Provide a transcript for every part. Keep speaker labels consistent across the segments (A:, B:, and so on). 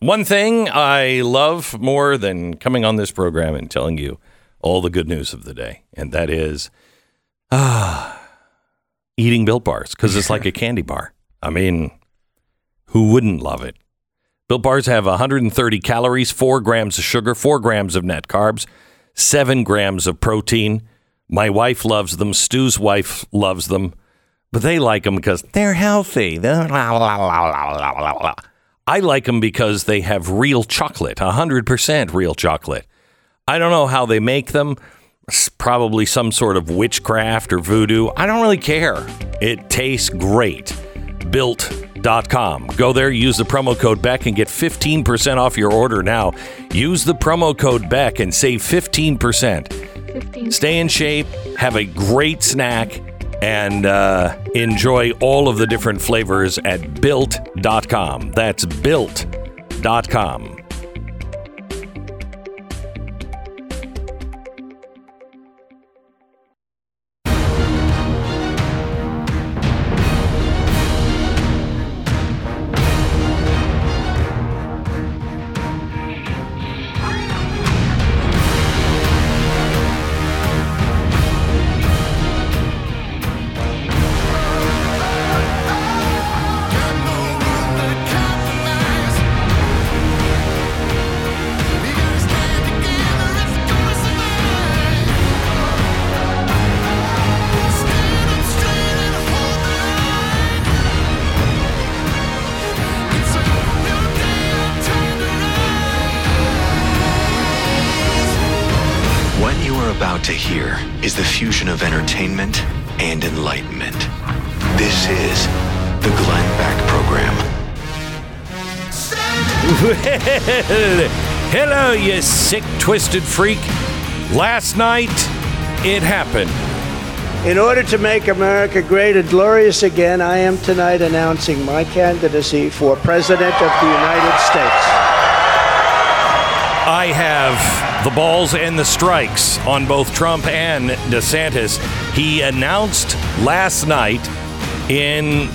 A: One thing I love more than coming on this program and telling you all the good news of the day, and that is ah, eating Built Bars because it's like a candy bar. I mean, who wouldn't love it? Built Bars have 130 calories, 4 grams of sugar, 4 grams of net carbs, 7 grams of protein. My wife loves them. Stu's wife loves them. But they like them because they're healthy. I like them because they have real chocolate, 100% real chocolate. I don't know how they make them. It's probably some sort of witchcraft or voodoo. I don't really care. It tastes great. Built.com. Go there, use the promo code Beck and get 15% off your order now. Use the promo code Beck and save 15%. Stay in shape, have a great snack, and uh, enjoy all of the different flavors at built.com. That's built.com.
B: you
A: sick, twisted freak. Last night, it happened.
C: In order to make America great and glorious again, I am tonight announcing my candidacy for President of the United States.
A: I have the balls and the strikes on both Trump and DeSantis. He announced last night in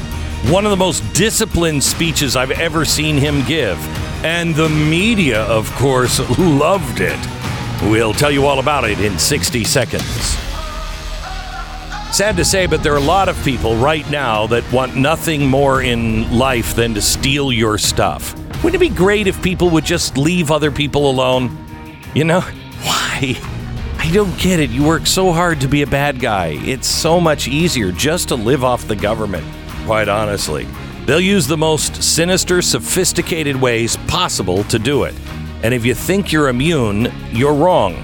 A: one of the most disciplined speeches I've ever seen him give. And the media, of course, loved it. We'll tell you all about it in 60 seconds. Sad to say, but there are a lot of people right now that want nothing more in life than to steal your stuff. Wouldn't it be great if people would just leave other people alone? You know? Why? I don't get it. You work so hard to be a bad guy. It's so much easier just to live off the government, quite honestly. They'll use the most sinister, sophisticated ways possible to do it. And if you think you're immune, you're wrong.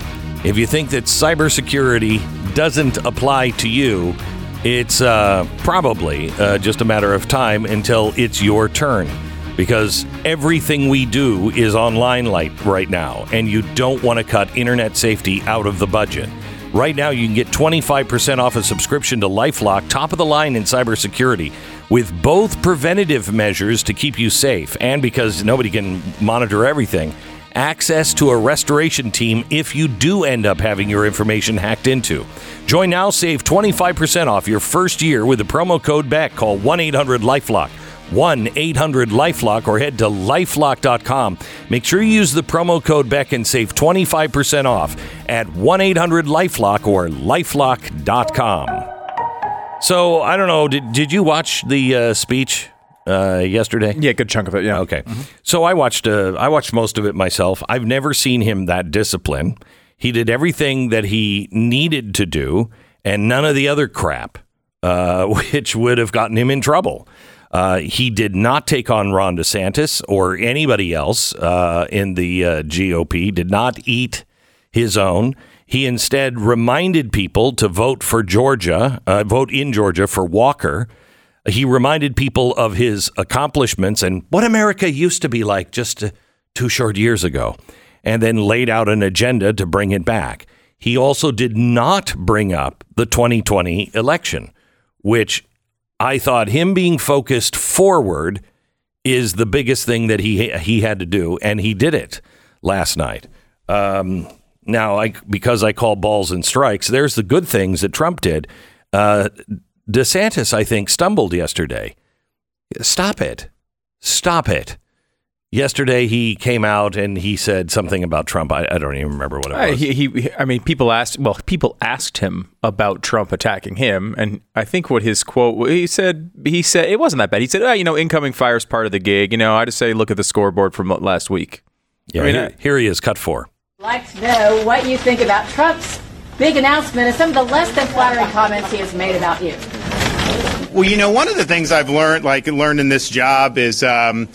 A: If you think that cybersecurity doesn't apply to you, it's uh, probably uh, just a matter of time until it's your turn. Because everything we do is online light right now, and you don't want to cut internet safety out of the budget. Right now, you can get 25% off a subscription to Lifelock, top of the line in cybersecurity, with both preventative measures to keep you safe and because nobody can monitor everything access to a restoration team if you do end up having your information hacked into. Join now, save 25% off your first year with the promo code BECK. Call 1 800 Lifelock. 1 800 Lifelock or head to lifelock.com. Make sure you use the promo code BECK and save 25% off at 1 800 Lifelock or lifelock.com. So, I don't know, did, did you watch the uh, speech uh, yesterday?
D: Yeah, good chunk of it. Yeah.
A: Okay. So I watched uh, I watched most of it myself. I've never seen him that disciplined. He did everything that he needed to do, and none of the other crap, uh, which would have gotten him in trouble. Uh, he did not take on Ron DeSantis or anybody else uh, in the uh, GOP. Did not eat his own. He instead reminded people to vote for Georgia, uh, vote in Georgia for Walker. He reminded people of his accomplishments and what America used to be like just uh, two short years ago and then laid out an agenda to bring it back. He also did not bring up the 2020 election, which I thought him being focused forward is the biggest thing that he he had to do, and he did it last night. Um, now, I, because I call balls and strikes, there's the good things that Trump did. Uh, DeSantis, I think, stumbled yesterday. Stop it. Stop it. Yesterday, he came out and he said something about Trump. I, I don't even remember what it was.
D: he, he, I mean, people asked. Well, people asked him about Trump attacking him, and I think what his quote he said. He said it wasn't that bad. He said, oh, "You know, incoming fire's part of the gig. You know, I just say look at the scoreboard from last week."
A: yeah,
D: I mean,
A: here,
D: I-
A: here he is, cut four.
E: like to know what you think about Trump's big announcement and some of the less than flattering comments he has made about you.
F: Well, you know, one of the things I've learned, like learned in this job, is um,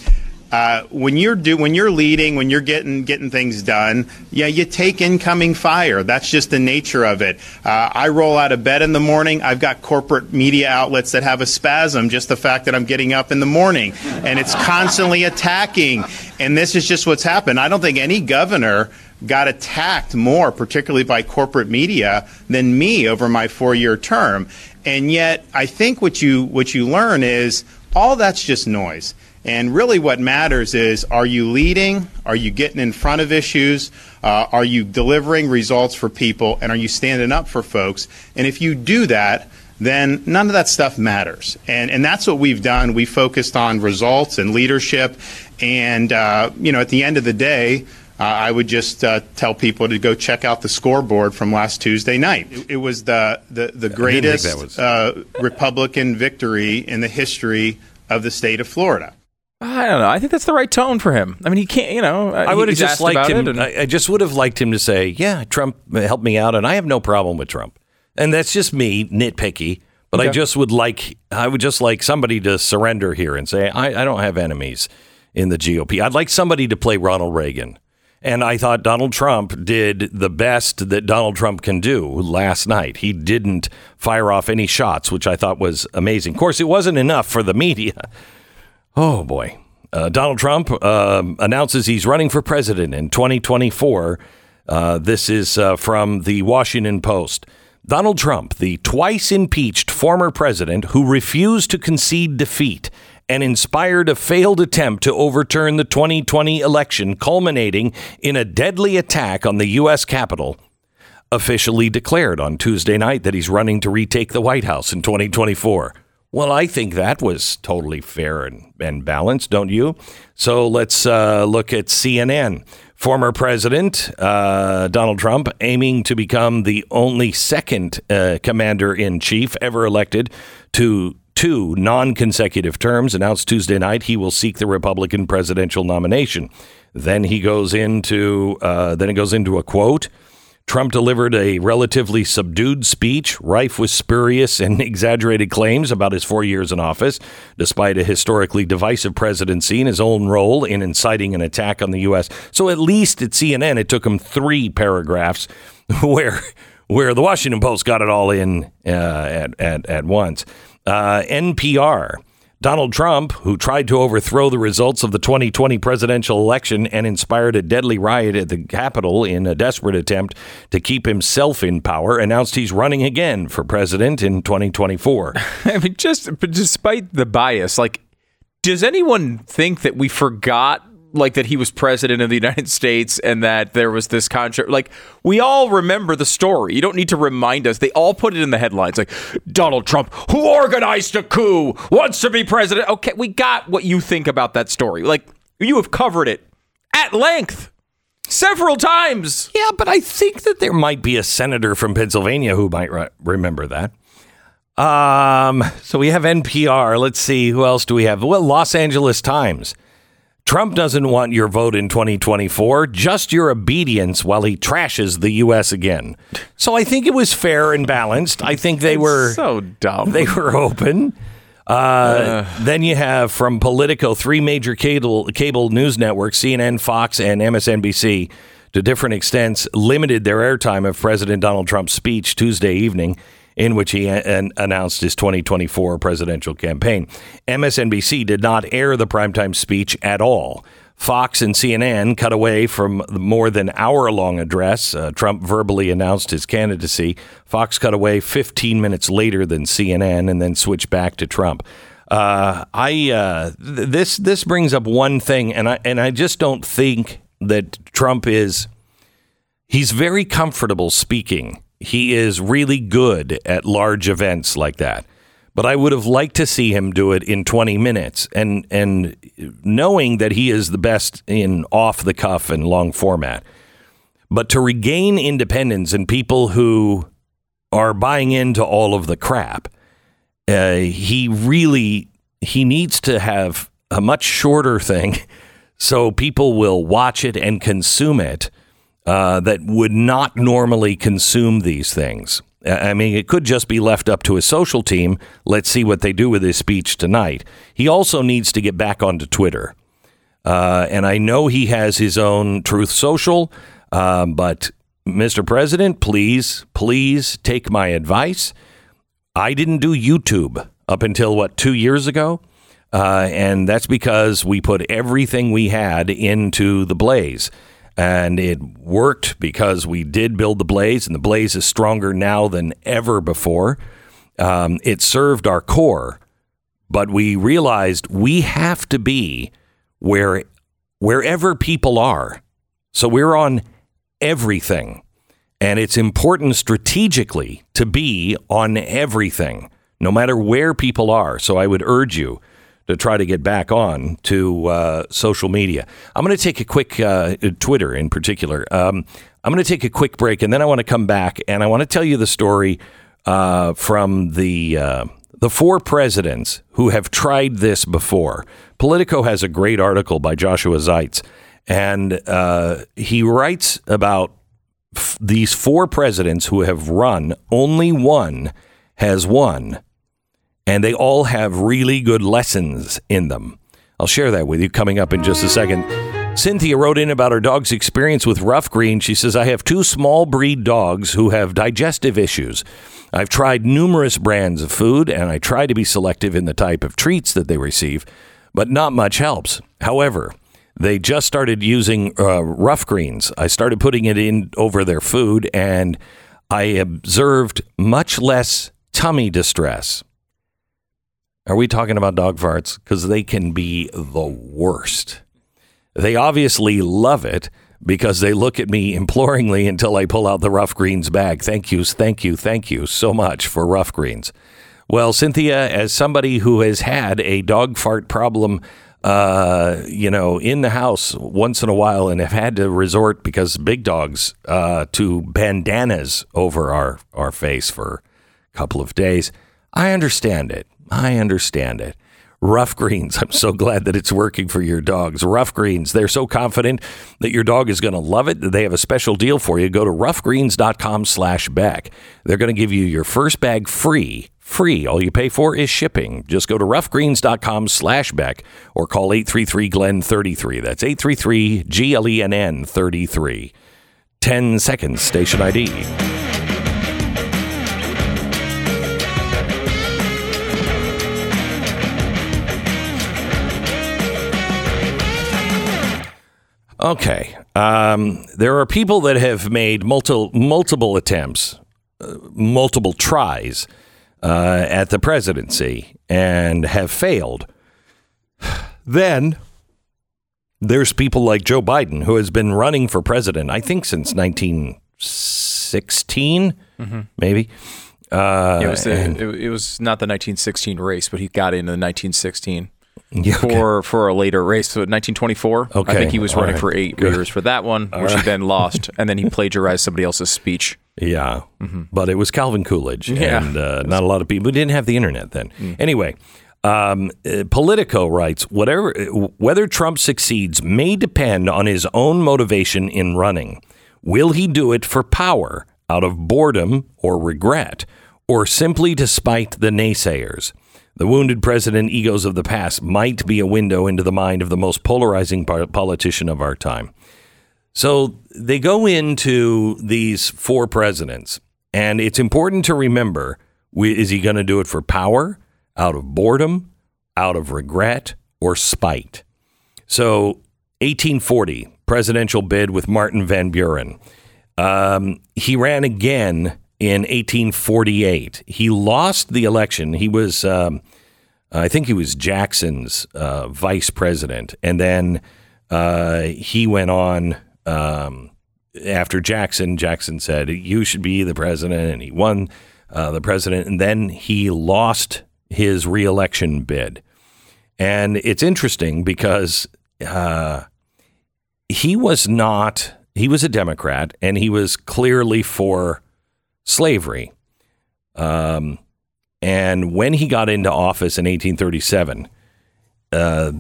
F: uh, when you're do when you're leading, when you're getting getting things done, yeah, you take incoming fire. That's just the nature of it. Uh, I roll out of bed in the morning. I've got corporate media outlets that have a spasm. Just the fact that I'm getting up in the morning, and it's constantly attacking. And this is just what's happened. I don't think any governor got attacked more, particularly by corporate media, than me over my four-year term. And yet, I think what you what you learn is all that's just noise. And really, what matters is are you leading? Are you getting in front of issues? Uh, are you delivering results for people? And are you standing up for folks? And if you do that, then none of that stuff matters. And, and that's what we've done. We focused on results and leadership. And, uh, you know, at the end of the day, uh, I would just uh, tell people to go check out the scoreboard from last Tuesday night. It, it was the, the, the greatest
A: was-
F: uh, Republican victory in the history of the state of Florida.
D: I don't know. I think that's the right tone for him. I mean, he can't. You know, uh,
A: I would have just liked him.
D: and-
A: I, just would have liked him to say, "Yeah, Trump uh, helped me out, and I have no problem with Trump." And that's just me nitpicky. But I just would like, I would just like somebody to surrender here and say, I, I don't have enemies in the GOP. I'd like somebody to play Ronald Reagan. And I thought Donald Trump did the best that Donald Trump can do last night. He didn't fire off any shots, which I thought was amazing. Of course, it wasn't enough for the media. Oh boy. Uh, Donald Trump um announces he's running for president in 2024. Uh, this is uh, from the Washington Post. Donald Trump, the twice impeached former president who refused to concede defeat and inspired a failed attempt to overturn the 2020 election, culminating in a deadly attack on the U.S. Capitol, officially declared on Tuesday night that he's running to retake the White House in 2024. Well, I think that was totally fair and, and balanced, don't you? So let's uh, look at CNN. Former President uh, Donald Trump aiming to become the only second uh, commander in chief ever elected to two non consecutive terms, announced Tuesday night he will seek the Republican presidential nomination. Then he goes into uh, then it goes into a quote. Trump delivered a relatively subdued speech, rife with spurious and exaggerated claims about his four years in office, despite a historically divisive presidency and his own role in inciting an attack on the U.S. So at least at CNN, it took him three paragraphs where where the Washington Post got it all in uh, at, at, at once. Uh, NPR. Donald Trump, who tried to overthrow the results of the 2020 presidential election and inspired a deadly riot at the Capitol in a desperate attempt to keep himself in power, announced he's running again for president in 2024.
D: I mean, just despite the bias, like, does anyone think that we forgot, like, that he was president of the United States and that there was this contract? Like, we all remember the story. You don't need to remind us. They all put it in the headlines, like Donald Trump, who organized a coup, wants to be president. Okay, we got what you think about that story. Like, you have covered it at length several times.
A: yeah, but I think that there might be a senator from Pennsylvania who might re- remember that. Um, so we have NPR. Let's see, who else do we have? Well, Los Angeles Times. Trump doesn't want your vote in 2024, just your obedience while he trashes the U.S. again. So I think it was fair and balanced. I think they were
D: so dumb.
A: they were open. Uh, then you have from Politico three major cable cable news networks, CNN, Fox, and MSNBC, to different extents, limited their airtime of President Donald Trump's speech Tuesday evening, in which he an- announced his 2024 presidential campaign. MSNBC did not air the primetime speech at all. Fox and CNN cut away from the more than hour long address. Uh, Trump verbally announced his candidacy. Fox cut away 15 minutes later than CNN and then switched back to Trump. Uh, I uh, th- this this brings up one thing, and I and I just don't think that Trump is. He's very comfortable speaking. He is really good at large events like that but I would have liked to see him do it in 20 minutes and and knowing that he is the best in off the cuff and long format. But to regain independence and people who are buying into all of the crap, uh, he really he needs to have a much shorter thing so people will watch it and consume it uh, that would not normally consume these things. I mean, it could just be left up to his social team. Let's see what they do with his speech tonight. He also needs to get back onto Twitter. Uh, and I know he has his own Truth Social, um, but Mr. President, please, please take my advice. I didn't do YouTube up until what, two years ago? Uh, and that's because we put everything we had into the blaze and it worked because we did build the blaze, and the blaze is stronger now than ever before. Um, it served our core, but we realized we have to be where wherever people are. So we're on everything, and it's important strategically to be on everything, no matter where people are. So I would urge you to try to get back on to uh, social media. I'm going to take a quick uh, Twitter in particular. Um, I'm going to take a quick break, and then I want to come back and I want to tell you the story uh, from the uh, the four presidents who have tried this before. Politico has a great article by Joshua Zeitz, and uh, he writes about f- these four presidents who have run. Only one has won and they all have really good lessons in them. I'll share that with you coming up in just a second. Cynthia wrote in about her dog's experience with Ruff Green. She says, I have two small breed dogs who have digestive issues. I've tried numerous brands of food and I try to be selective in the type of treats that they receive, but not much helps. However, they just started using uh, Ruff Greens. I started putting it in over their food and I observed much less tummy distress. Are we talking about dog farts? Because they can be the worst. They obviously love it because they look at me imploringly until I pull out the Ruff Greens bag. Thank you, thank you, thank you so much for Ruff Greens. Well, Cynthia, as somebody who has had a dog fart problem, uh, you know, in the house once in a while and have had to resort because big dogs uh, to bandanas over our, our face for a couple of days, I understand it. I understand it. Ruff Greens. I'm so glad that it's working for your dogs. Ruff Greens. They're so confident that your dog is going to love it. They have a special deal for you. Go to ruffgreens.com slash Beck. They're going to give you your first bag free. Free. All you pay for is shipping. Just go to ruffgreens.com slash Beck or call 833 Glenn 33. That's 833 G L E N N 33. 10 seconds, station ID. Okay. Um, there are people that have made multiple multiple attempts, uh, multiple tries uh, at the presidency and have failed. Then there's people like Joe Biden who has been running for president, I think, since 1916, maybe. Uh,
D: it, was the,
A: and-
D: it, it was not the 1916 race, but he got into the 1916
A: Yeah, okay.
D: for for a later race. So 1924.
A: Okay,
D: I think he was
A: all
D: running
A: right,
D: for eight
A: good.
D: years for that one, which he then lost, and then he plagiarized somebody else's speech.
A: Yeah, but it was Calvin Coolidge,
D: Yeah.
A: and uh, not a lot of people didn't have the internet then. Anyway, um, uh, Politico writes whatever whether Trump succeeds may depend on his own motivation in running. Will he do it for power, out of boredom or regret, or simply to spite the naysayers? The wounded president egos of the past might be a window into the mind of the most polarizing politician of our time. So they go into these four presidents, and it's important to remember is he going to do it for power, out of boredom, out of regret, or spite? So 1840 presidential bid with Martin Van Buren. Um, he ran again in 1848. He lost the election. He was, um, I think, he was Jackson's uh, vice president, and then uh, he went on. Um, after Jackson, Jackson said, You should be the president. And he won uh, the president. And then he lost his reelection bid. And it's interesting because uh, he was not, he was a Democrat and he was clearly for slavery. Um, and when he got into office in 1837, uh,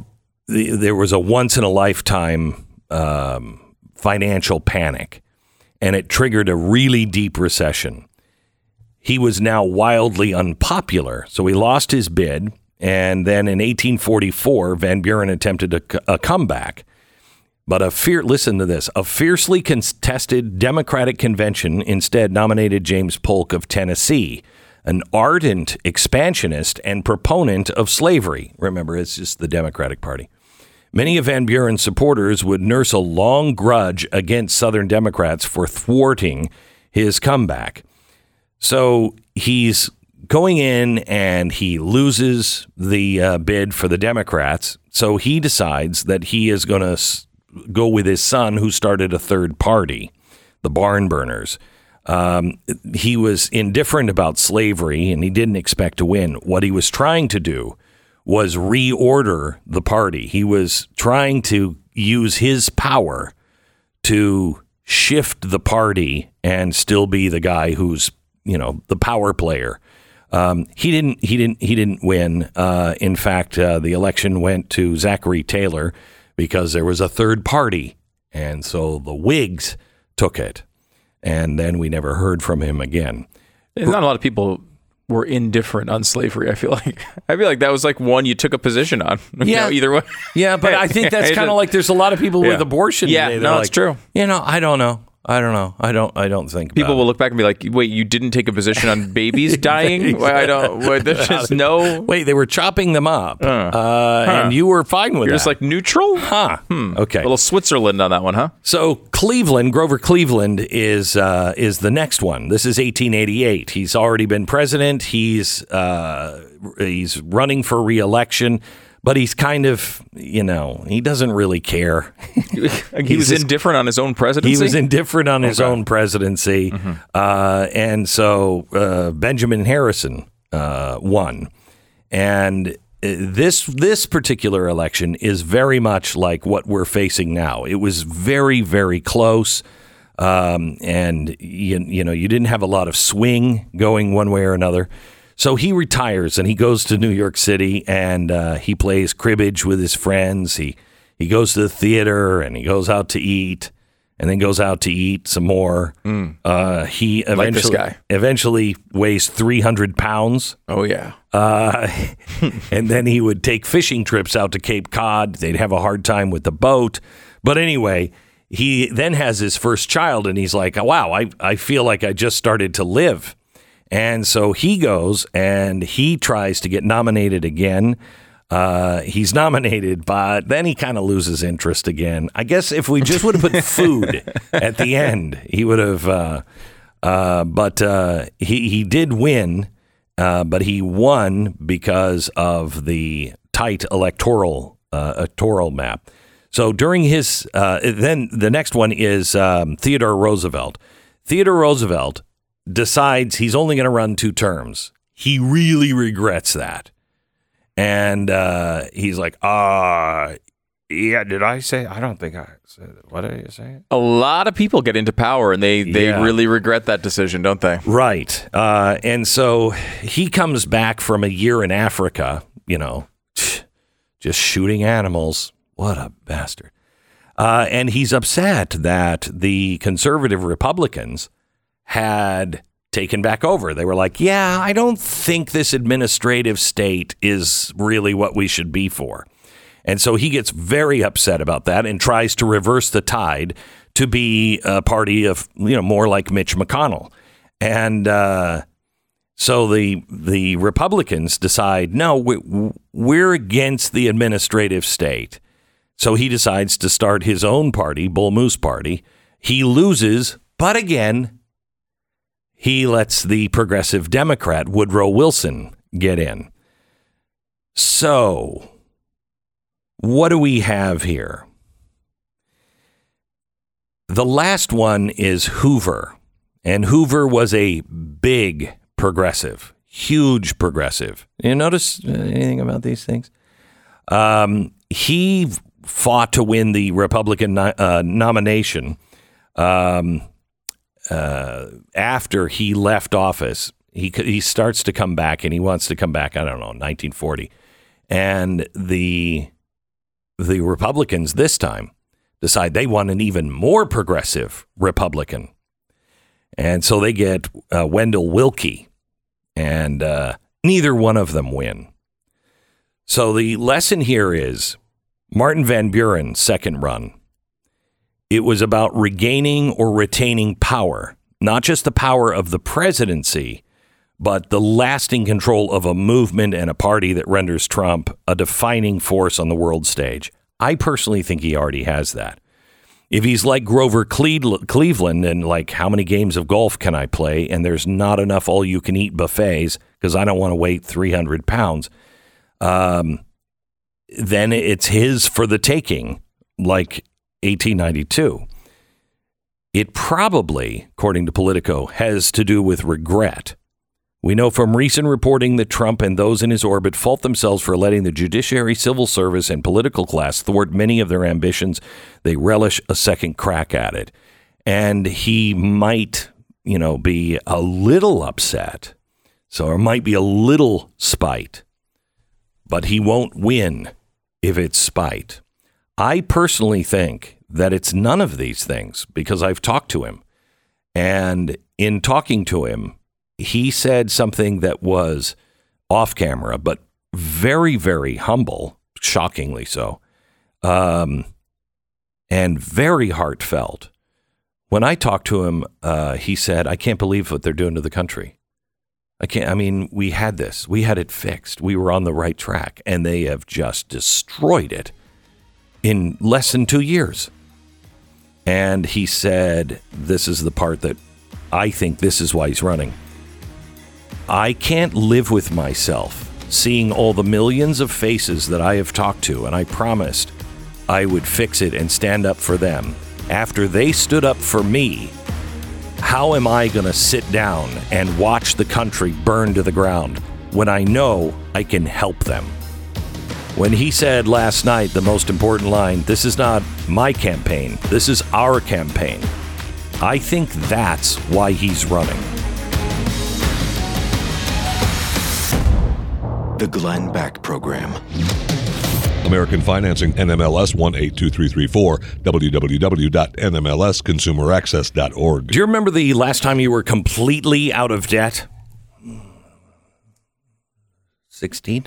A: the, there was a once in a lifetime um, financial panic, and it triggered a really deep recession. He was now wildly unpopular, so he lost his bid. And then in 1844, Van Buren attempted a, a comeback. But a fear, listen to this, a fiercely contested Democratic convention instead nominated James Polk of Tennessee, an ardent expansionist and proponent of slavery. Remember, it's just the Democratic Party. Many of Van Buren's supporters would nurse a long grudge against Southern Democrats for thwarting his comeback. So he's going in and he loses the uh, bid for the Democrats. So he decides that he is going to go with his son, who started a third party, the Barn Burners. Um, he was indifferent about slavery and he didn't expect to win. What he was trying to do was reorder the party. He was trying to use his power to shift the party and still be the guy who's you know the power player. Um, he didn't. He didn't. He didn't win. Uh, in fact, uh, the election went to Zachary Taylor because there was a third party, and so the Whigs took it. And then we never heard from him again.
D: And not a lot of people were indifferent on slavery. I feel like I feel like that was like one you took a position on.
A: Yeah.
D: know, either way.
A: Yeah, but I think that's kind of like there's a lot of people
D: Yeah.
A: with abortion.
D: Yeah,
A: today.
D: no,
A: They're
D: it's true.
A: You know, I don't know. I don't know. I don't. I don't think
D: People will look back and be like, "Wait, you didn't take a position on babies dying? Why I don't. Wait, there's just no.
A: Wait, they were chopping them up, uh, and you were fine with
D: You're
A: that.
D: just like neutral.
A: huh? Okay.
D: A little Switzerland on that one, huh?
A: So Cleveland, Grover Cleveland is uh, is the next one. This is 1888. He's already been president. He's uh, he's running for reelection, but he's kind of you know he doesn't really care.
D: he was
A: just-
D: indifferent on his own presidency.
A: He was indifferent on his own presidency, uh, and so uh, Benjamin Harrison uh, won. And uh, this this particular election is very much like what we're facing now. It was very very close, um, and you, you know you didn't have a lot of swing going one way or another. So he retires and he goes to New York City and uh, he plays cribbage with his friends. He he goes to the theater and he goes out to eat and then goes out to eat some more. Uh, he
D: Hmm. Like
A: eventually eventually weighs three hundred pounds.
D: oh yeah.
A: Uh, and then he would take fishing trips out to Cape Cod. They'd have a hard time with the boat. But anyway, he then has his first child and he's like, wow, I, I feel like I just started to live. And so he goes and he tries to get nominated again. Uh, he's nominated, but then he kind of loses interest again. I guess if we just would have put food at the end, he would have. Uh, uh, but uh, he he did win, uh, but he won because of the tight electoral uh, electoral map. So during his uh, then the next one is um, Theodore Roosevelt. Theodore Roosevelt decides he's only going to run two terms. He really regrets that, and uh, he's like, "Ah, yeah." Did I say? I don't think I said. What did I say?
D: A lot of people get into power and they they
A: Yeah.
D: really regret that decision, don't they?
A: Right. Uh, and so he comes back from a year in Africa, you know, just shooting animals. What a bastard. Uh, and he's upset that the conservative Republicans had taken back over. They were like, yeah, I don't think this administrative state is really what we should be for. And so he gets very upset about that and tries to reverse the tide to be a party of, you know, more like Mitch McConnell. And uh, so the the Republicans decide, no, we, we're against the administrative state. So he decides to start his own party, Bull Moose Party. He loses, but again, he lets the progressive Democrat Woodrow Wilson get in. So, what do we have here? The last one is Hoover. And Hoover was a big progressive, huge progressive. You notice anything about these things? Um, he fought to win the Republican uh, nomination um, uh, after he left office. He he starts to come back, and he wants to come back. I don't know, 1940, and the the Republicans this time decide they want an even more progressive Republican, and so they get uh, Wendell Willkie, and uh, neither one of them win. So the lesson here is Martin Van Buren's second run. It was about regaining or retaining power, not just the power of the presidency, but the lasting control of a movement and a party that renders Trump a defining force on the world stage. I personally think he already has that. If he's like Grover Cleveland and like, how many games of golf can I play? And there's not enough all you can eat buffets because I don't want to weigh 300 pounds. Um, then it's his for the taking, like 1892. It probably, according to Politico, has to do with regret. We know from recent reporting that Trump and those in his orbit fault themselves for letting the judiciary, civil service, and political class thwart many of their ambitions. They relish a second crack at it. And he might, you know, be a little upset. So there might be a little spite, but he won't win if it's spite. I personally think that it's none of these things because I've talked to him. And in talking to him, he said something that was off camera, but very, very humble, shockingly so, um, and very heartfelt. When I talked to him, uh, he said, I can't believe what they're doing to the country. I can't, I mean, we had this, we had it fixed, we were on the right track, and they have just destroyed it in less than two years. And he said, This is the part that I think this is why he's running. I can't live with myself seeing all the millions of faces that I have talked to, and I promised I would fix it and stand up for them. After they stood up for me, how am I going to sit down and watch the country burn to the ground when I know I can help them? When he said last night the most important line, this is not my campaign, this is our campaign, I think that's why he's running.
B: The Glenn Beck Program.
G: American Financing, NMLS 182334, www.nmlsconsumeraccess.org.
A: Do you remember the last time you were completely out of debt? Hmm. 16?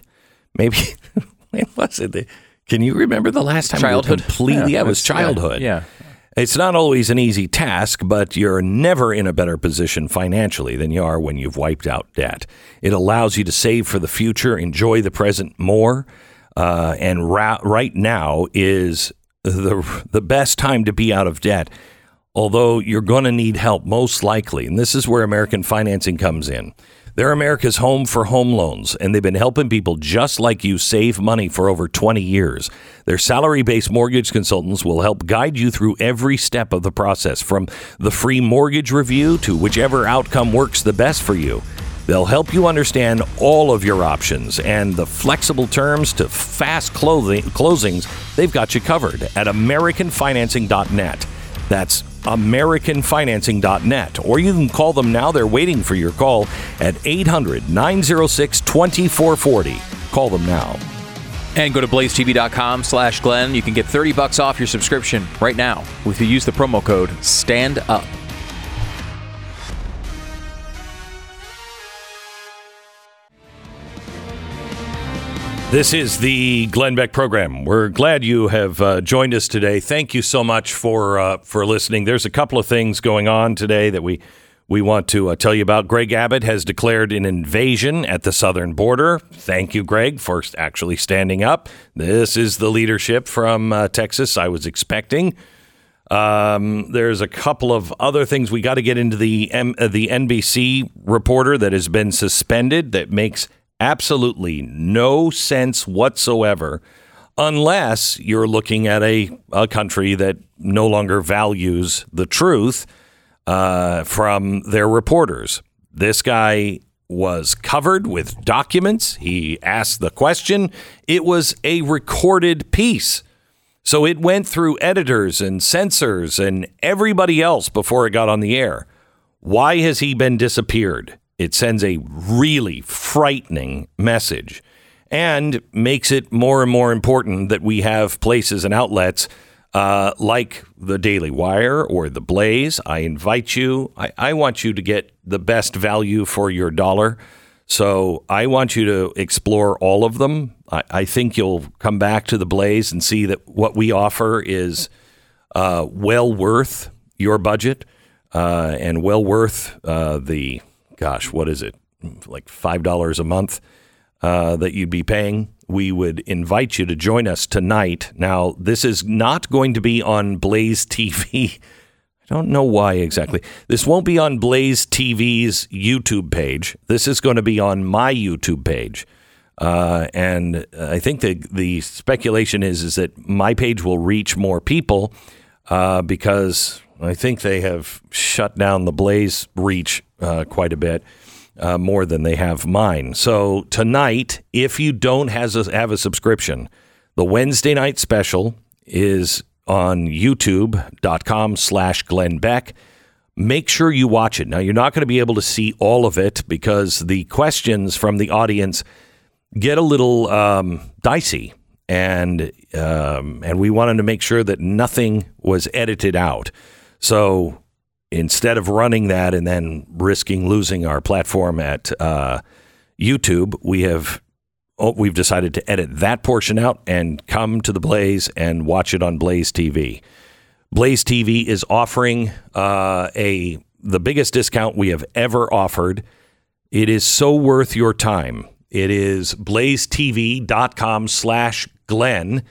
A: Maybe. when was it? Can you remember the last time
D: childhood?
A: completely, yeah, yeah, it was childhood.
D: Yeah.
A: It's not always an easy task, but you're never in a better position financially than you are when you've wiped out debt. It allows you to save for the future, enjoy the present more, uh, and ra- right now is the the best time to be out of debt. Although you're going to need help, most likely, and this is where American Financing comes in. They're America's home for home loans, and they've been helping people just like you save money for over 20 years. Their salary based mortgage consultants will help guide you through every step of the process, from the free mortgage review to whichever outcome works the best for you. They'll help you understand all of your options and the flexible terms to fast clothing, closings. They've got you covered at AmericanFinancing.net. That's AmericanFinancing.net. Or you can call them now. They're waiting for your call at 800 906 2440. Call them now.
D: And go to blazetv.com slash Glenn. You can get 30 bucks off your subscription right now if you use the promo code STAND
A: This is the Glenn Beck program. We're glad you have uh, joined us today. Thank you so much for uh, for listening. There's a couple of things going on today that we We want to uh, tell you about Greg Abbott has declared an invasion at the southern border. Thank you, Greg, for actually standing up. This is the leadership from uh, Texas I was expecting. Um, there's a couple of other things we got to get into the M- uh, the NBC reporter that has been suspended that makes absolutely no sense whatsoever unless you're looking at a, a country that no longer values the truth uh, from their reporters. This guy was covered with documents. He asked the question. It was a recorded piece. So it went through editors and censors and everybody else before it got on the air. Why has he been disappeared? It sends a really frightening message and makes it more and more important that we have places and outlets uh, like the Daily Wire or the Blaze. I invite you, I, I want you to get the best value for your dollar. So I want you to explore all of them. I, I think you'll come back to the Blaze and see that what we offer is uh, well worth your budget uh, and well worth uh, the, gosh, what is it? Like $5 a month uh, that you'd be paying we would invite you to join us tonight. Now, this is not going to be on Blaze TV. I don't know why exactly. This won't be on Blaze TV's YouTube page. This is going to be on my YouTube page. Uh, and I think the the speculation is is that my page will reach more people uh, because I think they have shut down the Blaze reach uh, quite a bit uh, more than they have mine. So tonight, if you don't has a, have a subscription, the Wednesday night special is on youtube.com slash Glenn Beck. Make sure you watch it. Now, you're not going to be able to see all of it because the questions from the audience get a little um, dicey. And um, and we wanted to make sure that nothing was edited out. So instead of running that and then risking losing our platform at uh, YouTube, we have oh, we've decided to edit that portion out and come to the Blaze and watch it on Blaze TV. Blaze TV is offering uh, a the biggest discount we have ever offered. It is so worth your time. It is blazetv.com slash Glenn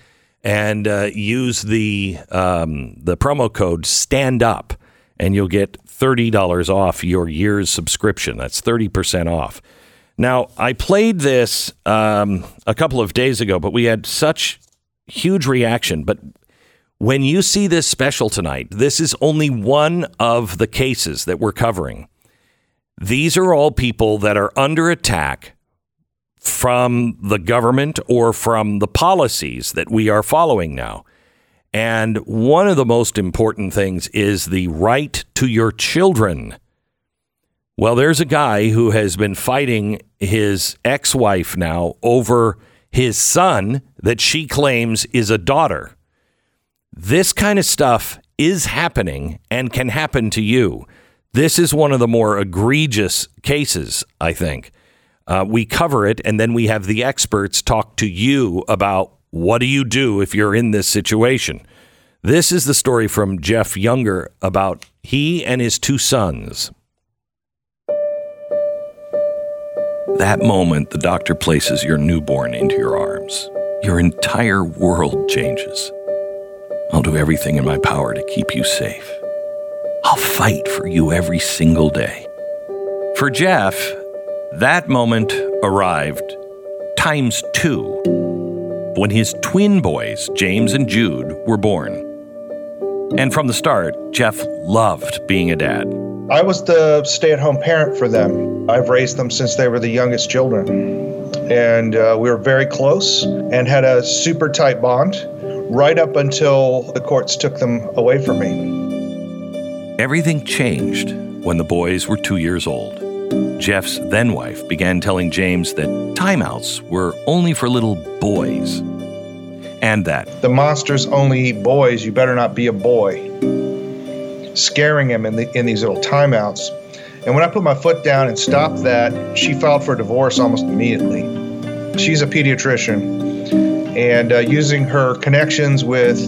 A: and uh, use the um, the promo code stand up and you'll get $30 off your year's subscription. That's 30% off. Now, I played this um, a couple of days ago, but we had such huge reaction. But when you see this special tonight, this is only one of the cases that we're covering. These are all people that are under attack from the government or from the policies that we are following now. And one of the most important things is the right to your children. Well, there's a guy who has been fighting his ex wife now over his son that she claims is a daughter. This kind of stuff is happening and can happen to you. This is one of the more egregious cases, I think. Uh, we cover it, and then we have the experts talk to you about what do you do if you're in this situation? This is the story from Jeff Younger about he and his two sons. That moment, the doctor places your newborn into your arms. Your entire world changes. I'll do everything in my power to keep you safe. I'll fight for you every single day. For Jeff, that moment arrived times two when his twin boys, James and Jude, were born. And from the start, Jeff loved being a dad.
H: I was the stay at home parent for them. I've raised them since they were the youngest children. And uh, we were very close and had a super tight bond right up until the courts took them away from me.
A: Everything changed when the boys were two years old. Jeff's then wife began telling James that timeouts were only for little boys and that.
H: The monsters only eat boys, you better not be a boy. Scaring him in, the, in these little timeouts. And when I put my foot down and stopped that, she filed for divorce almost immediately. She's a pediatrician, and uh, using her connections with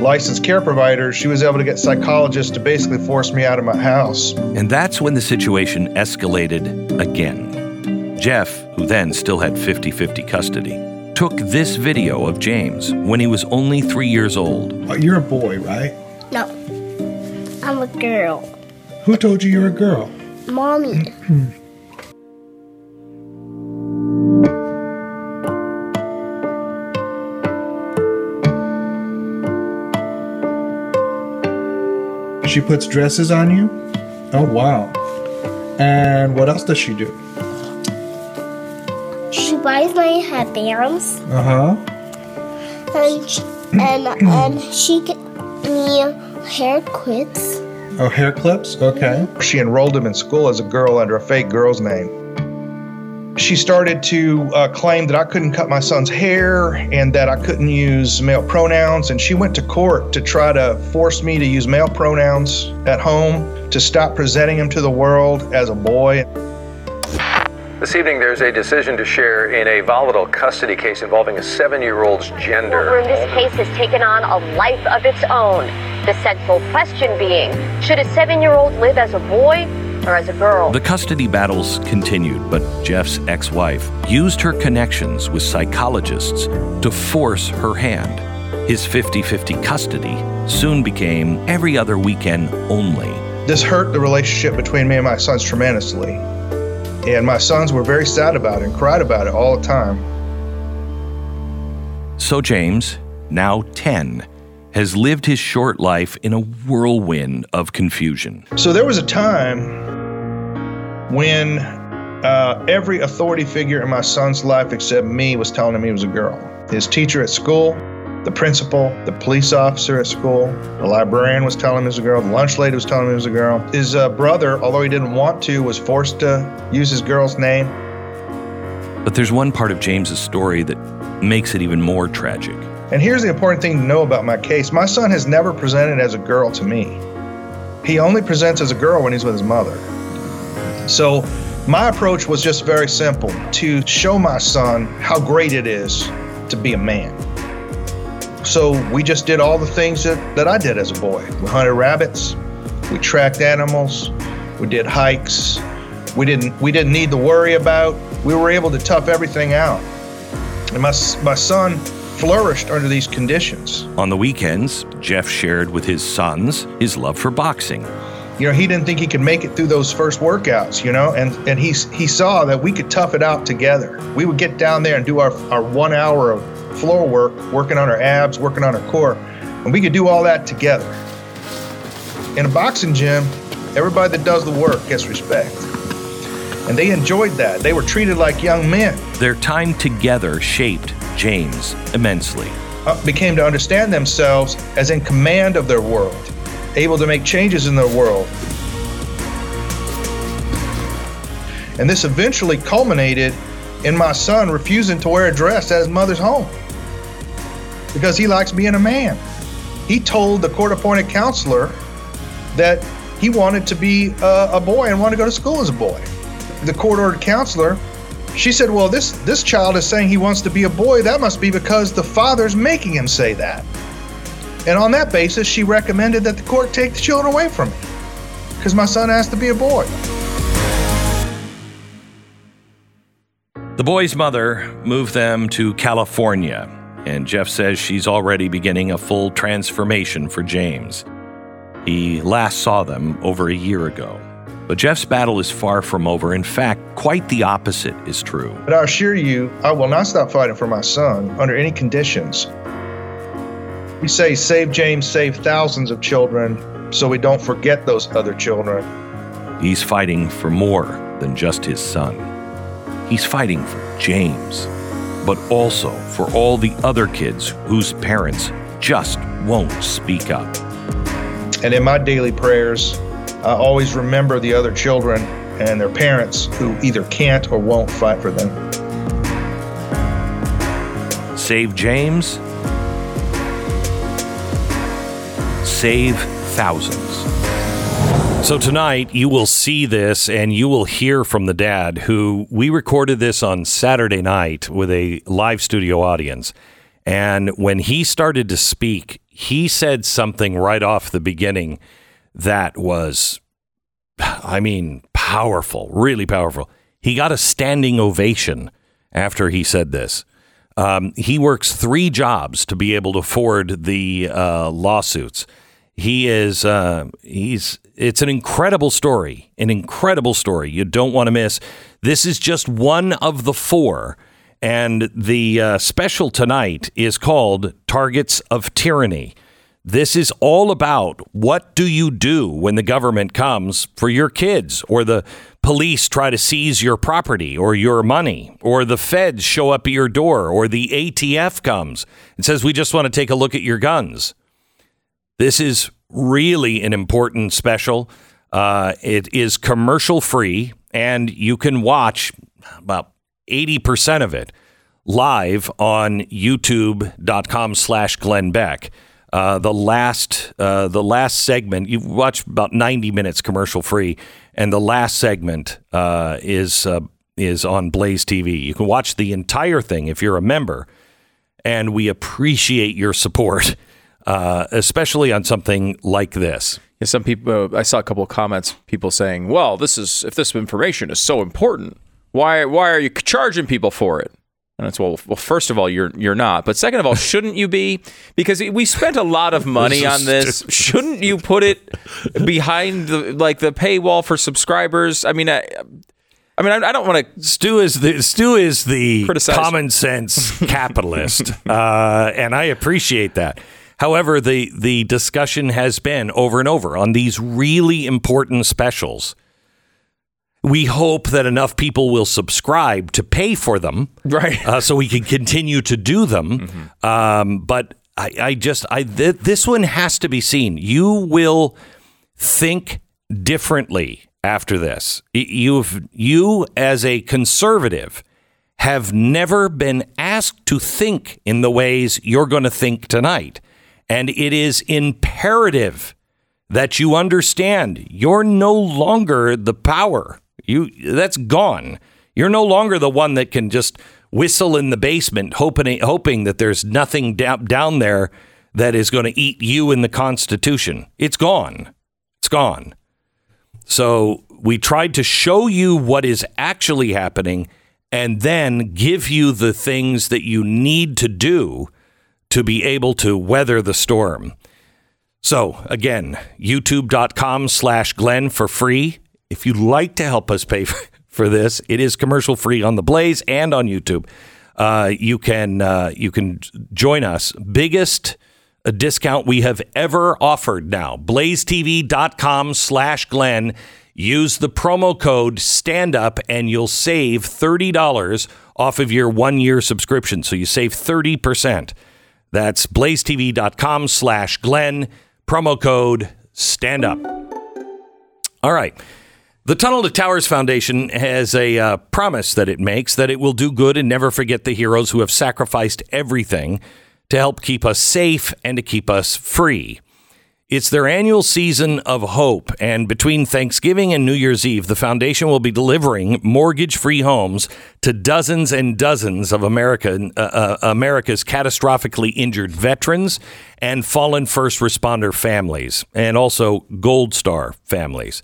H: licensed care provider, she was able to get psychologists to basically force me out of my house.
A: And that's when the situation escalated again. Jeff, who then still had 50 50 custody, took this video of James when he was only three years old.
I: Oh, You're a boy, right?
J: No, I'm a girl.
I: Who told you you're a girl?
J: Mommy. Mm-hmm.
I: She puts dresses on you? Oh, wow. And what else does she do?
J: She buys my headbands
I: Uh huh.
J: and and and she get me hair clips.
I: Oh, hair clips? Okay.
H: She enrolled him in school as a girl under a fake girl's name. She started to uh, claim that I couldn't cut my son's hair and that I couldn't use male pronouns. And she went to court to try to force me to use male pronouns at home to stop presenting him to the world as a boy.
K: This evening, there's a decision to share in a volatile custody case involving a seven year old's gender.
L: in this case has taken on a life of its own. The central question being should a seven year old live as a boy or as a girl?
A: The custody battles continued, but Jeff's ex wife used her connections with psychologists to force her hand. His 50 50 custody soon became every other weekend only.
H: This hurt the relationship between me and my sons tremendously. And my sons were very sad about it and cried about it all the time.
A: So James, now 10, has lived his short life in a whirlwind of confusion.
H: So there was a time when uh, every authority figure in my son's life except me was telling him he was a girl. His teacher at school, the principal, the police officer at school, the librarian was telling him he was a girl, the lunch lady was telling him he was a girl. His uh, brother, although he didn't want to, was forced to use his girl's name.
A: But there's one part of James's story that makes it even more tragic.
H: And here's the important thing to know about my case my son has never presented as a girl to me. He only presents as a girl when he's with his mother. So my approach was just very simple to show my son how great it is to be a man. So we just did all the things that, that I did as a boy. We hunted rabbits, we tracked animals, we did hikes. We didn't we didn't need to worry about. We were able to tough everything out. And my my son flourished under these conditions.
A: On the weekends, Jeff shared with his sons his love for boxing.
H: You know, he didn't think he could make it through those first workouts, you know, and, and he, he saw that we could tough it out together. We would get down there and do our, our one hour of floor work, working on our abs, working on our core, and we could do all that together. In a boxing gym, everybody that does the work gets respect. And they enjoyed that. They were treated like young men.
A: Their time together shaped James immensely.
H: Uh, became to understand themselves as in command of their world, able to make changes in their world. And this eventually culminated in my son refusing to wear a dress at his mother's home because he likes being a man. He told the court appointed counselor that he wanted to be a, a boy and wanted to go to school as a boy. The court ordered counselor she said, "Well, this this child is saying he wants to be a boy. That must be because the father's making him say that." And on that basis, she recommended that the court take the children away from me because my son has to be a boy.
A: The boy's mother moved them to California, and Jeff says she's already beginning a full transformation for James. He last saw them over a year ago. But Jeff's battle is far from over. In fact, quite the opposite is true.
H: But I assure you, I will not stop fighting for my son under any conditions. We say, save James, save thousands of children, so we don't forget those other children.
A: He's fighting for more than just his son. He's fighting for James, but also for all the other kids whose parents just won't speak up.
H: And in my daily prayers, I always remember the other children and their parents who either can't or won't fight for them.
A: Save James, save thousands. So tonight you will see this and you will hear from the dad who we recorded this on Saturday night with a live studio audience. And when he started to speak, he said something right off the beginning that was, I mean, powerful, really powerful. He got a standing ovation after he said this. Um, he works three jobs to be able to afford the uh, lawsuits. He is uh, he's it's an incredible story, an incredible story. You don't want to miss. This is just one of the four, and the uh, special tonight is called "Targets of Tyranny." This is all about what do you do when the government comes for your kids or the police try to seize your property or your money or the feds show up at your door or the ATF comes and says we just want to take a look at your guns. This is really an important special. Uh, it is commercial free and you can watch about 80% of it live on youtube.com slash Glenn Beck. Uh, the last uh, the last segment you watch about 90 minutes commercial free and the last segment uh, is uh, is on Blaze TV. You can watch the entire thing if you're a member, and we appreciate your support, uh, especially on something like this.
D: Yeah, some people, I saw a couple of comments, people saying, "Well, this is if this information is so important, why why are you charging people for it?" And it's well, well, first of all, you're you're not, but second of all, shouldn't you be? Because we spent a lot of money on this. Shouldn't you put it behind the like the paywall for subscribers? I mean, I, I mean, I, I don't want to.
A: Stu is the Stu is the
D: Criticize.
A: common sense capitalist, uh, and I appreciate that. However, the the discussion has been over and over on these really important specials. We hope that enough people will subscribe to pay for them,
D: right?
A: Uh, so we can continue to do them. Um, but I, I just, I th- this one has to be seen. You will think differently after this. You've you as a conservative have never been asked to think in the ways you're going to think tonight. And it is imperative that you understand you're no longer the power. You that's gone. You're no longer the one that can just whistle in the basement hoping hoping that there's nothing down down there that is going to eat you in the constitution. It's gone. It's gone. So we tried to show you what is actually happening and then give you the things that you need to do to be able to weather the storm. So again, youtube.com slash Glenn for free. If you'd like to help us pay for this, it is commercial free on the Blaze and on YouTube. Uh, you can uh, you can join us. Biggest discount we have ever offered now. BlazeTV.com slash Glenn. Use the promo code stand up and you'll save $30 off of your one year subscription. So you save 30%. That's blazetv.com slash Glenn. Promo code stand up. All right. The Tunnel to Towers Foundation has a uh, promise that it makes that it will do good and never forget the heroes who have sacrificed everything to help keep us safe and to keep us free. It's their annual season of hope, and between Thanksgiving and New Year's Eve, the foundation will be delivering mortgage-free homes to dozens and dozens of American, uh, uh, America's catastrophically injured veterans and fallen first responder families, and also Gold Star families.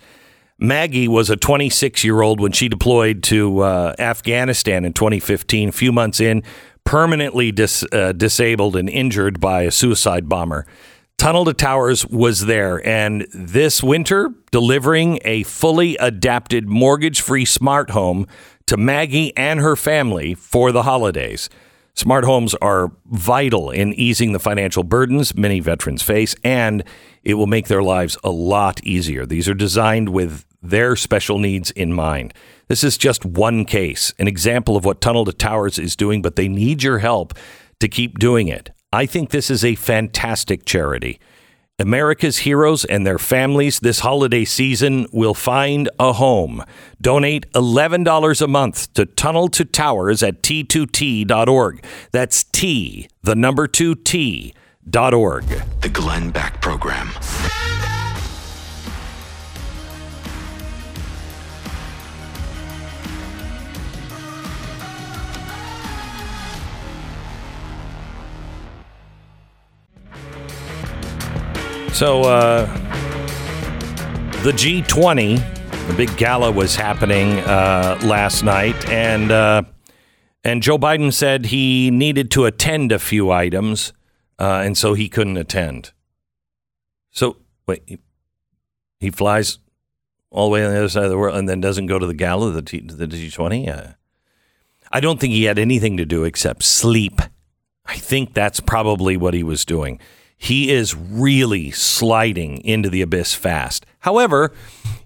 A: Maggie was a 26 year old when she deployed to uh, Afghanistan in 2015. A few months in, permanently dis- uh, disabled and injured by a suicide bomber. Tunnel to Towers was there, and this winter, delivering a fully adapted mortgage free smart home to Maggie and her family for the holidays. Smart homes are vital in easing the financial burdens many veterans face, and it will make their lives a lot easier. These are designed with their special needs in mind. This is just one case, an example of what Tunnel to Towers is doing, but they need your help to keep doing it. I think this is a fantastic charity. America's heroes and their families this holiday season will find a home. Donate $11 a month to Tunnel to Towers at t2t.org. That's T, the number 2T dot org.
B: The Glenn Beck Program.
A: So, uh, the G20, the big gala was happening uh, last night, and uh, and Joe Biden said he needed to attend a few items, uh, and so he couldn't attend. So, wait, he, flies all the way on the other side of the world and then doesn't go to the gala, the, the G20? Uh, I don't think he had anything to do except sleep. I think that's probably what he was doing. He is really sliding into the abyss fast. However,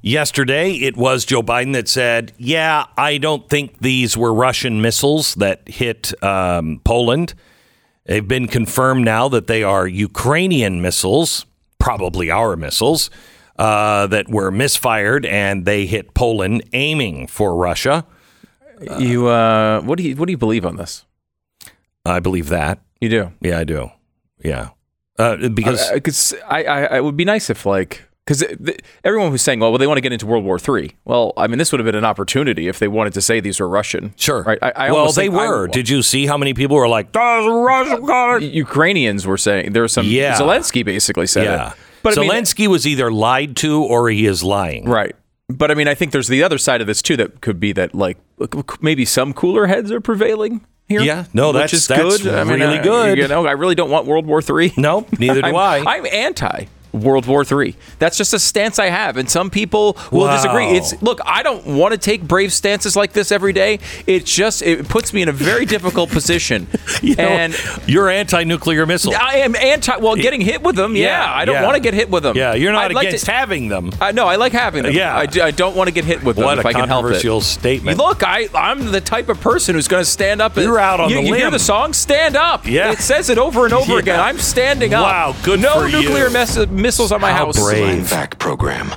A: yesterday it was Joe Biden that said, Yeah, I don't think these were Russian missiles that hit um, Poland. They've been confirmed now that they are Ukrainian missiles, probably our missiles, uh, that were misfired and they hit Poland, aiming for Russia.
D: You, uh, what do you, what do you believe on this?
A: I believe that.
D: You do?
A: Yeah, I do. Yeah. Uh, because uh, uh,
D: because I, I, I, it would be nice if like because everyone was saying, well, well, they want to get into World War Three. Well, I mean, this would have been an opportunity if they wanted to say these were Russian.
A: Sure.
D: Right. I, I
A: well, they were. Did you see how many people were like, "That's Russian"? Uh,
D: Ukrainians were saying there was some.
A: Yeah.
D: Zelensky basically said
A: Yeah.
D: it. But I mean-
A: Zelensky was either lied to or he is lying.
D: Right. But I mean, I think there's the other side of this too that could be that like maybe some cooler heads are prevailing here.
A: Yeah, no,
D: which
A: that's-
D: is
A: that's
D: good. I mean,
A: really
D: uh,
A: good.
D: You know, I really don't want World War Three.
A: No, neither do
D: I'm,
A: I.
D: I'm anti. World War Three. That's just a stance I have, and some people will
A: Wow.
D: disagree. It's look, I don't want to take brave stances like this every day. It just it puts me in a very difficult position.
A: You know,
D: and
A: you're anti-nuclear missile.
D: I am anti. Well, getting hit with them, yeah, I don't
A: yeah.
D: want to get hit with them.
A: Yeah, you're not
D: I'd like
A: against
D: to-
A: having them.
D: I no, I like having them.
A: Yeah.
D: I, do- I don't want to get hit with them
A: What
D: if
A: a
D: I can help it.
A: controversial statement.
D: Look, I I'm the type of person who's going to stand up. And,
A: You're out on
D: you,
A: the
D: you hear the song "Stand Up"?
A: Yeah.
D: it says it over and over
A: Yeah.
D: again. I'm standing up.
A: Wow, good
D: no
A: for you.
D: nuclear miss- missiles on my
A: How
D: house.
A: brave.
B: Fact program.